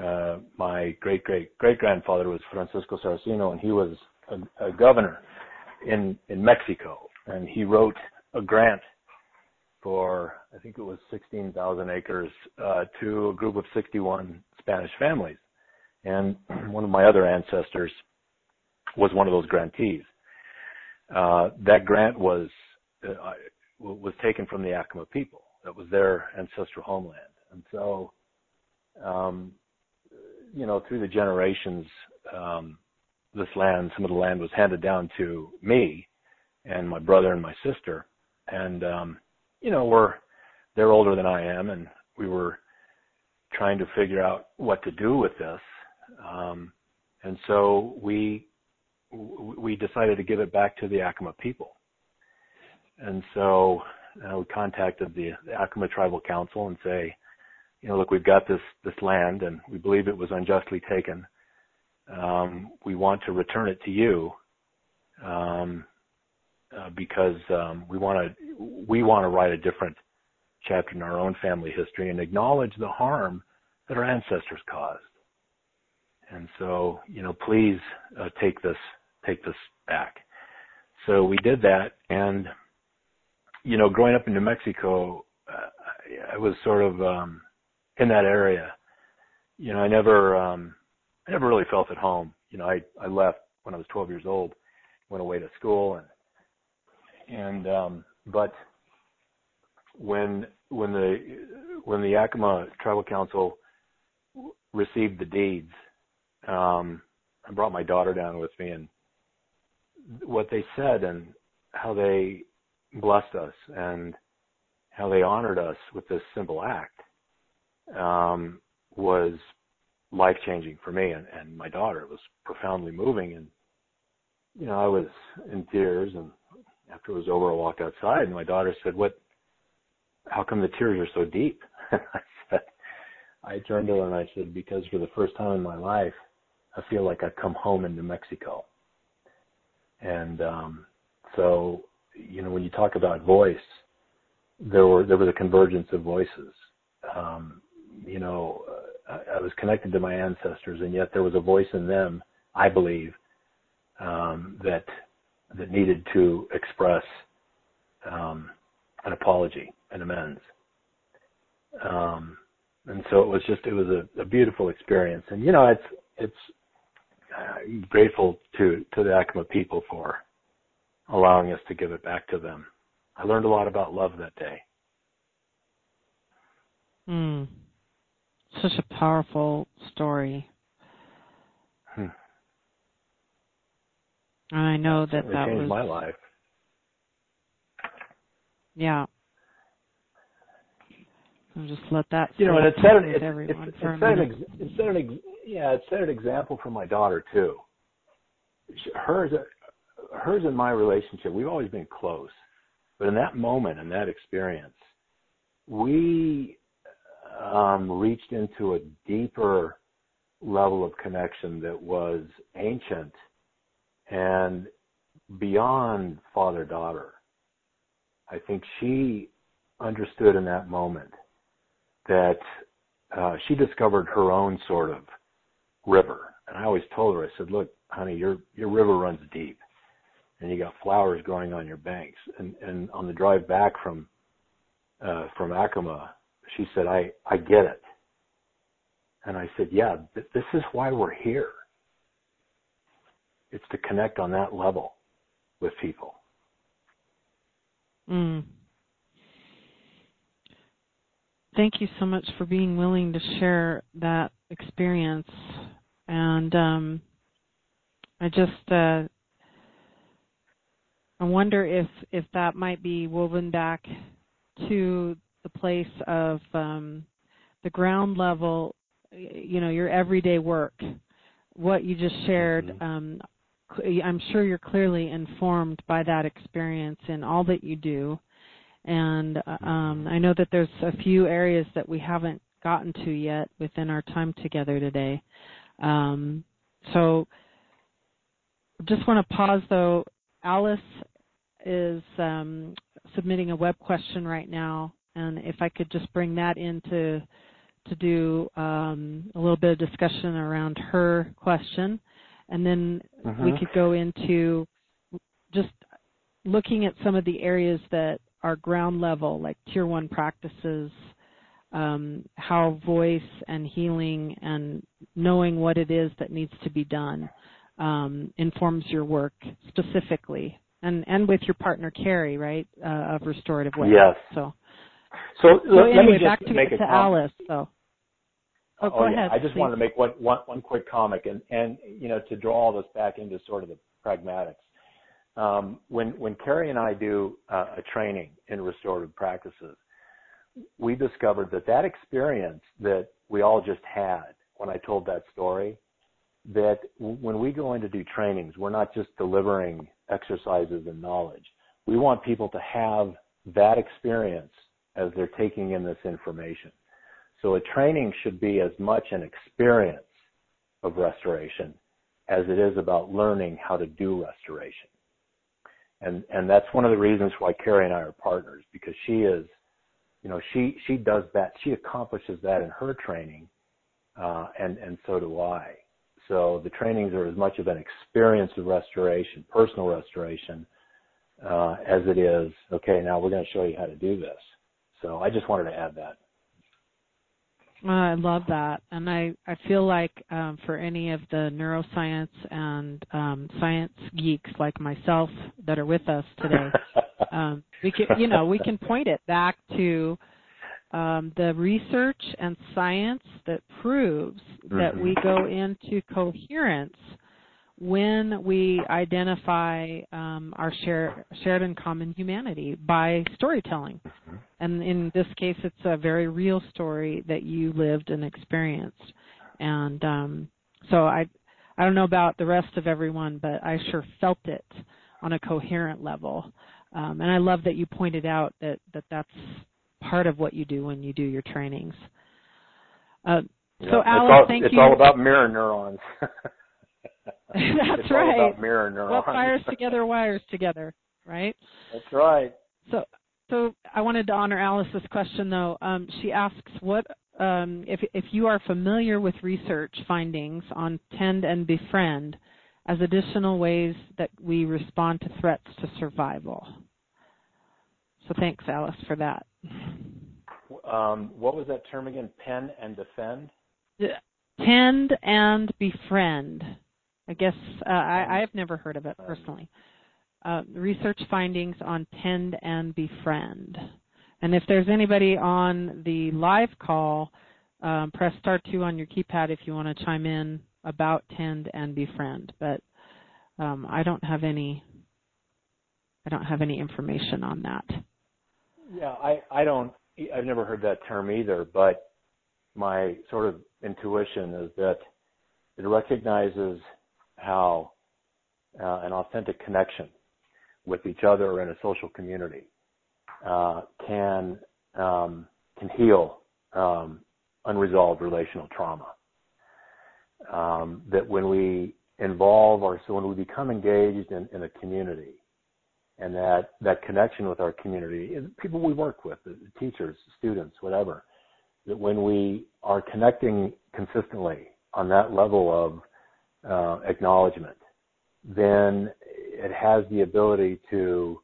uh, my great great great grandfather was Francisco Sarracino, and he was a, a governor in in Mexico, and he wrote a grant for I think it was 16,000 acres uh, to a group of 61 Spanish families, and one of my other ancestors was one of those grantees. Uh, that grant was uh, was taken from the Acoma people. That was their ancestral homeland, and so um, you know, through the generations, um, this land, some of the land was handed down to me and my brother and my sister. And, um, you know, we're, they're older than I am and we were trying to figure out what to do with this. Um, and so we, we decided to give it back to the Acoma people. And so uh, we contacted the, the Tribal Council and say, you know, look, we've got this this land, and we believe it was unjustly taken. Um, we want to return it to you um, uh, because um, we want to we want to write a different chapter in our own family history and acknowledge the harm that our ancestors caused. And so, you know, please uh, take this take this back. So we did that, and you know, growing up in New Mexico, uh, I was sort of um, in that area. You know, I never um I never really felt at home. You know, I I left when I was 12 years old, went away to school and and um but when when the when the Acoma Tribal Council received the deeds, um, I brought my daughter down with me, and what they said and how they blessed us and how they honored us with this simple act um, was life changing for me and, and my daughter. It was profoundly moving, and you know I was in tears and after it was over, I walked outside, and my daughter said, "What? How come the tears are so deep?" I said, I turned to her and I said, "Because for the first time in my life, I feel like I've come home in New Mexico." And um, so, you know, when you talk about voice, there were there was a convergence of voices. Um, you know, uh, I, I was connected to my ancestors, and yet there was a voice in them, I believe, um, that that needed to express um, an apology, an amends. Um, and so it was just it was a, a beautiful experience, and you know, it's it's uh, grateful to to the Acoma people for allowing us to give it back to them. I learned a lot about love that day. Mm. Such a powerful story. Hmm. I know that that changed was my life. Yeah. I'll just let that you know, and it set an, it, it, it a set an ex, it set an ex, yeah, it set an example for my daughter too. Hers, hers and my relationship, we've always been close, but in that moment, in that experience, we um, reached into a deeper level of connection that was ancient and beyond father daughter. I think she understood in that moment that uh, she discovered her own sort of river. And I always told her, I said, look, honey, your, your river runs deep and you got flowers growing on your banks. And, and on the drive back from, uh, from Acoma, she said, I, I get it. And I said, yeah, th- this is why we're here. It's to connect on that level with people. Mm. Thank you so much for being willing to share that experience. And um, I just uh, I wonder if if that might be woven back to the place of um, the ground level, you know, your everyday work. What you just shared, Mhm. um, I'm sure you're clearly informed by that experience in all that you do. And uh, um, I know that there's a few areas that we haven't gotten to yet within our time together today. Um, so just want to pause though. Alice is um, submitting a web question right now, and if I could just bring that into to do um, a little bit of discussion around her question, and then Mhm. we could go into just looking at some of the areas that are ground level, like tier one practices, um, how voice and healing and knowing what it is that needs to be done um, informs your work specifically, and and with your partner Carrie, right, uh, of restorative way. Yes. So, So, so let, anyway, let me just back to, make to. Alice. So, oh, go yeah. ahead. I just please. wanted to make one, one, one quick comment and, and, you know, to draw all this back into sort of the pragmatics. Um, when, when Carrie and I do uh, a training in restorative practices, we discovered that that experience that we all just had when I told that story, that when we go in to do trainings, we're not just delivering exercises and knowledge. We want people to have that experience as they're taking in this information. So a training should be as much an experience of restoration as it is about learning how to do restoration. And and that's one of the reasons why Carrie and I are partners because she is, you know, she she does that. She accomplishes that in her training, uh, and and so do I. So the trainings are as much of an experience of restoration, personal restoration, uh, as it is. Okay, now we're going to show you how to do this. So I just wanted to add that. Uh, I love that, and I I feel like um, for any of the neuroscience and um, science geeks like myself that are with us today, um, we can you know we can point it back to um, the research and science that proves that we go into coherence when we identify um, our share, shared and common humanity by storytelling. And in this case, it's a very real story that you lived and experienced. And um, so I, I don't know about the rest of everyone, but I sure felt it on a coherent level. Um, and I love that you pointed out that, that that's part of what you do when you do your trainings. Uh, so, it's Alice, all, thank it's you. all about mirror neurons. That's it's right. All about mirror neurons. what fires together wires together, right? That's right. So, so I wanted to honor Alice's question though. Um, she asks, what um, if if you are familiar with research findings on tend and befriend as additional ways that we respond to threats to survival? So thanks, Alice, for that. Um, what was that term again? Pen and defend. Tend and befriend. I guess uh, I, I've never heard of it personally. Uh, research findings on tend and befriend. And if there's anybody on the live call, um, press star two on your keypad if you want to chime in about tend and befriend. But um, I don't have any. I don't have any information on that. Yeah, I I don't. I've never heard that term either. But my sort of intuition is that it recognizes how uh, an authentic connection with each other in a social community uh, can um, can heal um, unresolved relational trauma. Um, that when we involve or so when we become engaged in, in a community, and that that connection with our community, people we work with, the teachers, students, whatever, that when we are connecting consistently on that level of uh, acknowledgement, then it has the ability to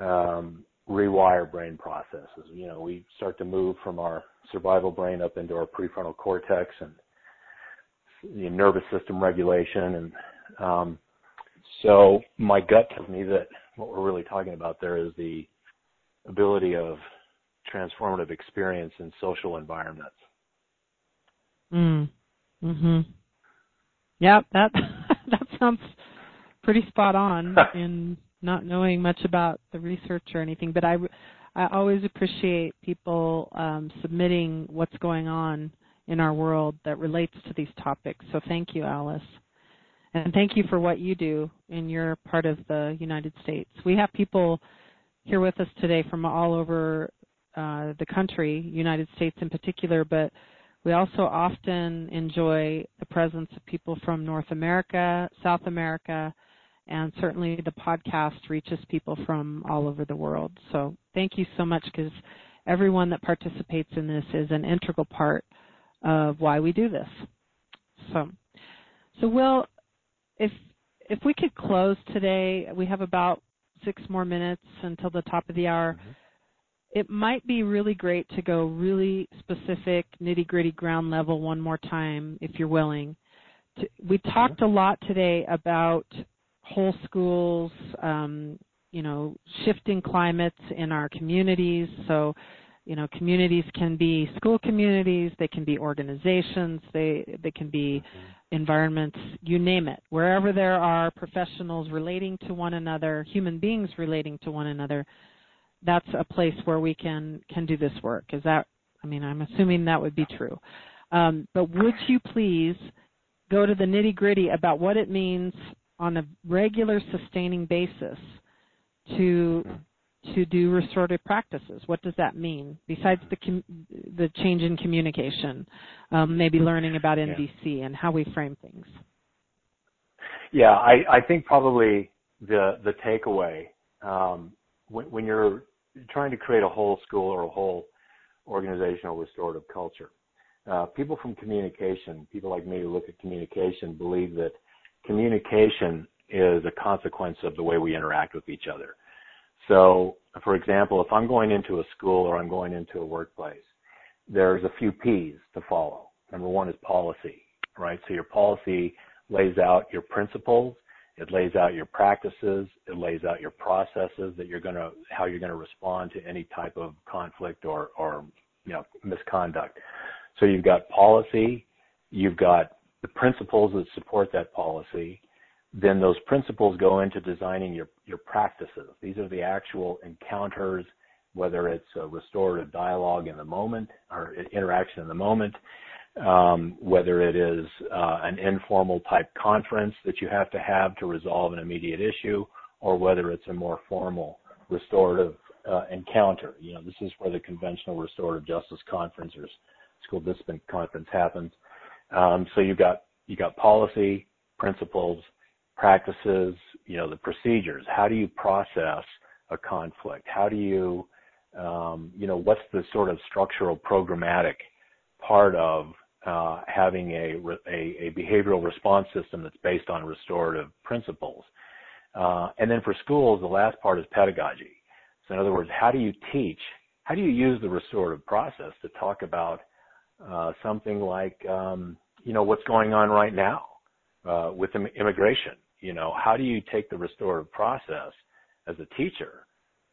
um, rewire brain processes. You know, we start to move from our survival brain up into our prefrontal cortex and the nervous system regulation. And um, so my gut tells me that what we're really talking about there is the ability of transformative experience in social environments. Mm. Mhm. Yeah, that that sounds pretty spot on in not knowing much about the research or anything, but I I always appreciate people um, submitting what's going on in our world that relates to these topics. So thank you, Alice. And thank you for what you do in your part of the United States. We have people here with us today from all over uh, the country, United States in particular, but we also often enjoy the presence of people from North America, South America, and certainly the podcast reaches people from all over the world. So thank you so much because everyone that participates in this is an integral part of why we do this. So, so Will, if if we could close today, we have about six more minutes until the top of the hour. Mm-hmm. It might be really great to go really specific, nitty gritty ground level one more time, if you're willing. We talked a lot today about whole schools, um, you know, shifting climates in our communities. So, you know, communities can be school communities, they can be organizations, they they can be environments, you name it. Wherever there are professionals relating to one another, human beings relating to one another, that's a place where we can can do this work. Is that? I mean, I'm assuming that would be true. Um, but would you please go to the nitty gritty about what it means on a regular, sustaining basis to to do restorative practices? What does that mean besides the com- the change in communication? Um, maybe learning about NVC yeah. and how we frame things. Yeah, I, I think probably the the takeaway um, when, when you're trying to create a whole school or a whole organizational restorative culture. Uh, people from communication, people like me who look at communication, believe that communication is a consequence of the way we interact with each other. So, for example, if I'm going into a school or I'm going into a workplace, there's a few P's to follow. Number one is policy, right? So your policy lays out your principles, it lays out your practices, it lays out your processes that you're gonna, how you're gonna respond to any type of conflict or, or, you know, misconduct. So you've got policy, you've got the principles that support that policy, then those principles go into designing your, your practices. These are the actual encounters, whether it's a restorative dialogue in the moment or interaction in the moment, um, whether it is uh, an informal type conference that you have to have to resolve an immediate issue, or whether it's a more formal restorative uh, encounter. You know, this is where the conventional restorative justice conference or school discipline conference happens. Um, so you've got you got policy, principles, practices, you know, the procedures. How do you process a conflict? How do you, um, you know, what's the sort of structural programmatic part of uh, having a, behavioral response system that's based on restorative principles? Uh, and then for schools, the last part is pedagogy. So in other words, how do you teach? How do you use the restorative process to talk about uh, something like, um, you know, what's going on right now uh, with immigration? You know, how do you take the restorative process as a teacher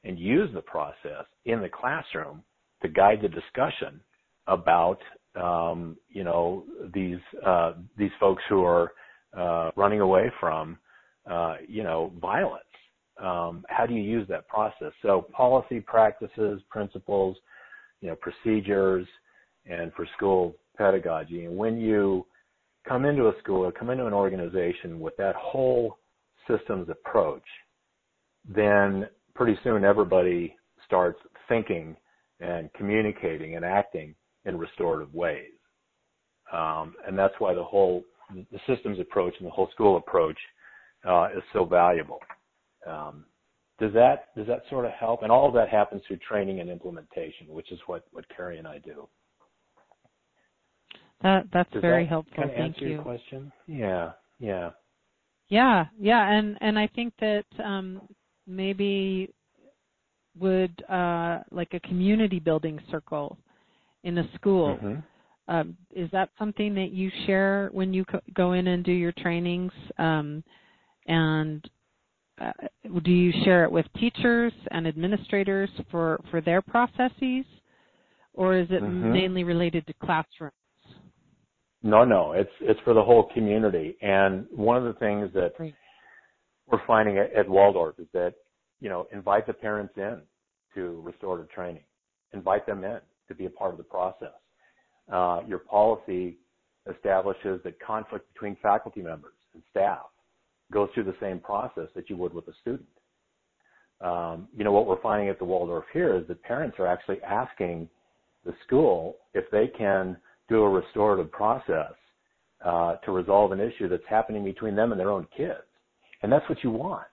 and use the process in the classroom to guide the discussion about, um, you know, these uh, these folks who are uh, running away from, uh, you know, violence? Um, how do you use that process? So policy, practices, principles, you know, procedures, and for school pedagogy. And when you come into a school or come into an organization with that whole systems approach, then pretty soon everybody starts thinking and communicating and acting in restorative ways. Um, and that's why the whole the systems approach and the whole school approach uh, is so valuable. Um, does that does that sort of help? And all of that happens through training and implementation, which is what what Carrie and I do. That that's Does very that helpful. Kind of Thank answer you. Your question? Yeah, yeah. Yeah, yeah, and and I think that um, maybe would uh, like a community building circle in a school. Mm-hmm. Um, is that something that you share when you co- go in and do your trainings? Um, and uh, do you share it with teachers and administrators for for their processes, or is it Mhm. mainly related to classrooms? No, no, it's it's for the whole community. And one of the things that Great. we're finding at, at Waldorf is that you know invite the parents in to restorative training, invite them in to be a part of the process. Uh, your policy establishes that conflict between faculty members and staff goes through the same process that you would with a student. Um, you know what we're finding at the Waldorf here is that parents are actually asking the school if they can do a restorative process uh, to resolve an issue that's happening between them and their own kids. And that's what you want.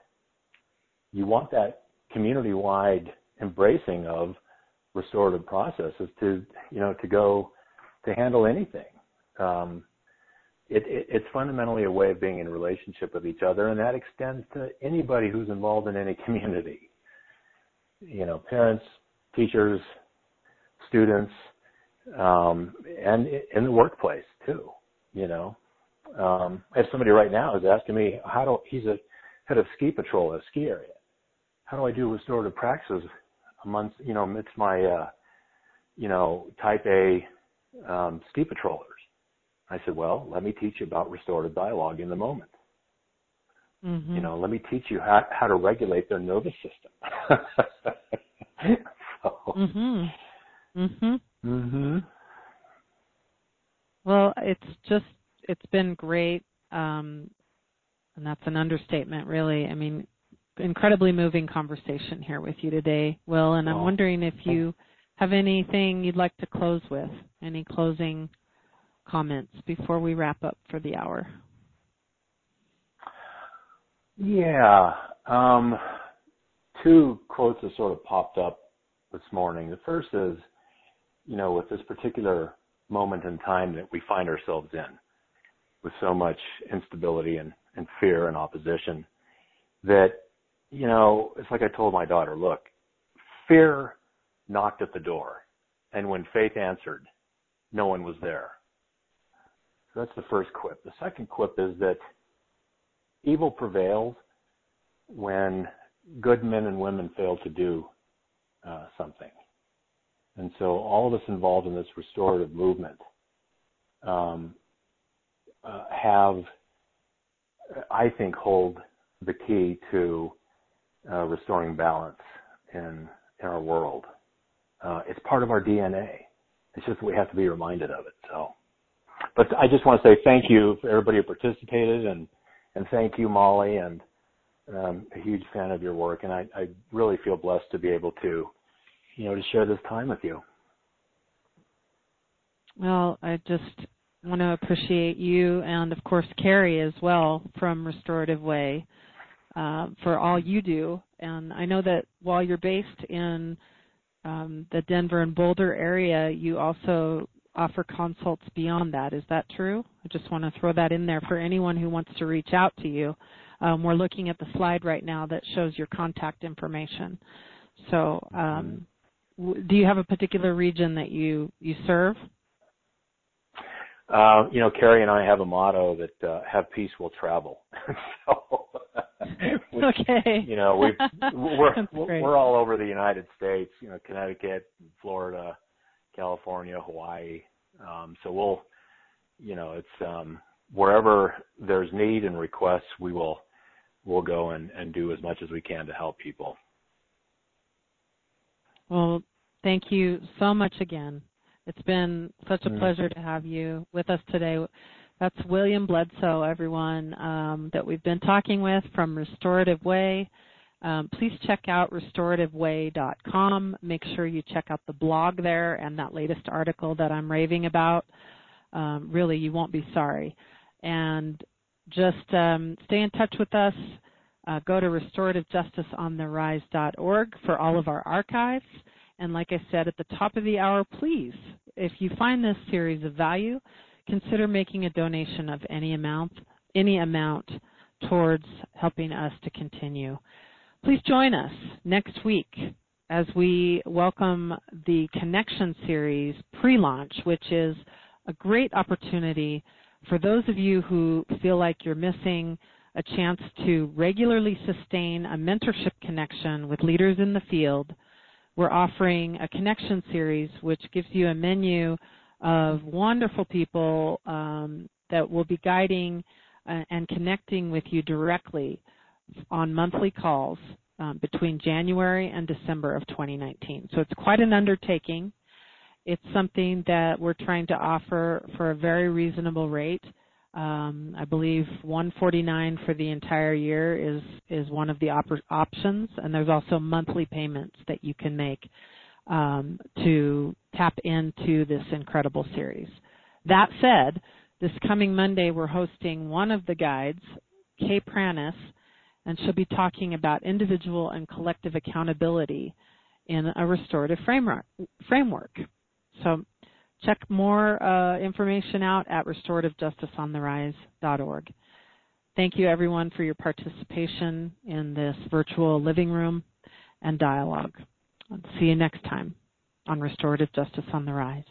You want that community-wide embracing of restorative processes to, you know, to go to handle anything. Um, it, it, it's fundamentally a way of being in relationship with each other, and that extends to anybody who's involved in any community. You know, parents, teachers, students, um, and in the workplace too. You know, um, I have somebody right now is asking me how do he's a head of ski patrol at a ski area. How do I do restorative practices amongst you know amidst my uh, you know type A um, ski patrollers? I said, well, let me teach you about restorative dialogue in the moment. Mm-hmm. You know, let me teach you how how to regulate their nervous system. so, Mhm. Mhm. hmm Well, it's just it's been great, um, and that's an understatement, really. I mean, incredibly moving conversation here with you today, Will. And I'm wondering if you have anything you'd like to close with, any closing comments before we wrap up for the hour. Yeah. Um, two quotes that sort of popped up this morning. The first is, you know, with this particular moment in time that we find ourselves in, with so much instability and, and fear and opposition, that, you know, it's like I told my daughter, look, fear knocked at the door, and when faith answered, no one was there. So that's the first quip. The second quip is that evil prevails when good men and women fail to do uh, something. And so all of us involved in this restorative movement um, uh, have, I think, hold the key to uh, restoring balance in in our world. Uh, it's part of our DNA. It's just we have to be reminded of it. So, but I just want to say thank you for everybody who participated, and and thank you, Molly, and um, a huge fan of your work, and I, I really feel blessed to be able to, you know, to share this time with you. Well, I just want to appreciate you and, of course, Carrie as well from Restorative Way uh, for all you do. And I know that while you're based in um, the Denver and Boulder area, you also offer consults beyond that. Is that true? I just want to throw that in there for anyone who wants to reach out to you. Um, we're looking at the slide right now that shows your contact information. So, um, w- do you have a particular region that you you serve? Uh, you know, Carrie and I have a motto that uh, "Have peace, we'll travel." so, okay. You know, we we're we're all over the United States. You know, Connecticut, Florida, California, Hawaii. Um, so we'll, you know, it's um, wherever there's need and requests, we will we'll go and, and do as much as we can to help people. Well, thank you so much again. It's been such a mm. pleasure to have you with us today. That's William Bledsoe, everyone, um, that we've been talking with from Restorative Way. Um, please check out restorativeway.com. Make sure you check out the blog there and that latest article that I'm raving about. Um, really, you won't be sorry. And just um, stay in touch with us. Uh, go to restorativejusticesontherise.org for all of our archives. And like I said at the top of the hour, please, if you find this series of value, consider making a donation of any amount, any amount towards helping us to continue. Please join us next week as we welcome the Connection Series pre-launch, which is a great opportunity for those of you who feel like you're missing a chance to regularly sustain a mentorship connection with leaders in the field. We're offering a connection series which gives you a menu of wonderful people um, that will be guiding uh, and connecting with you directly on monthly calls um, between January and December of 2019. So it's quite an undertaking. It's something that we're trying to offer for a very reasonable rate. Um, I believe 149 for the entire year is is one of the op- options, and there's also monthly payments that you can make um, to tap into this incredible series. That said, this coming Monday we're hosting one of the guides, Kay Pranis, and she'll be talking about individual and collective accountability in a restorative framework. So check more uh, information out at restorativejusticesontherise.org. Thank you everyone for your participation in this virtual living room and dialogue. See you next time on Restorative Justice on the Rise.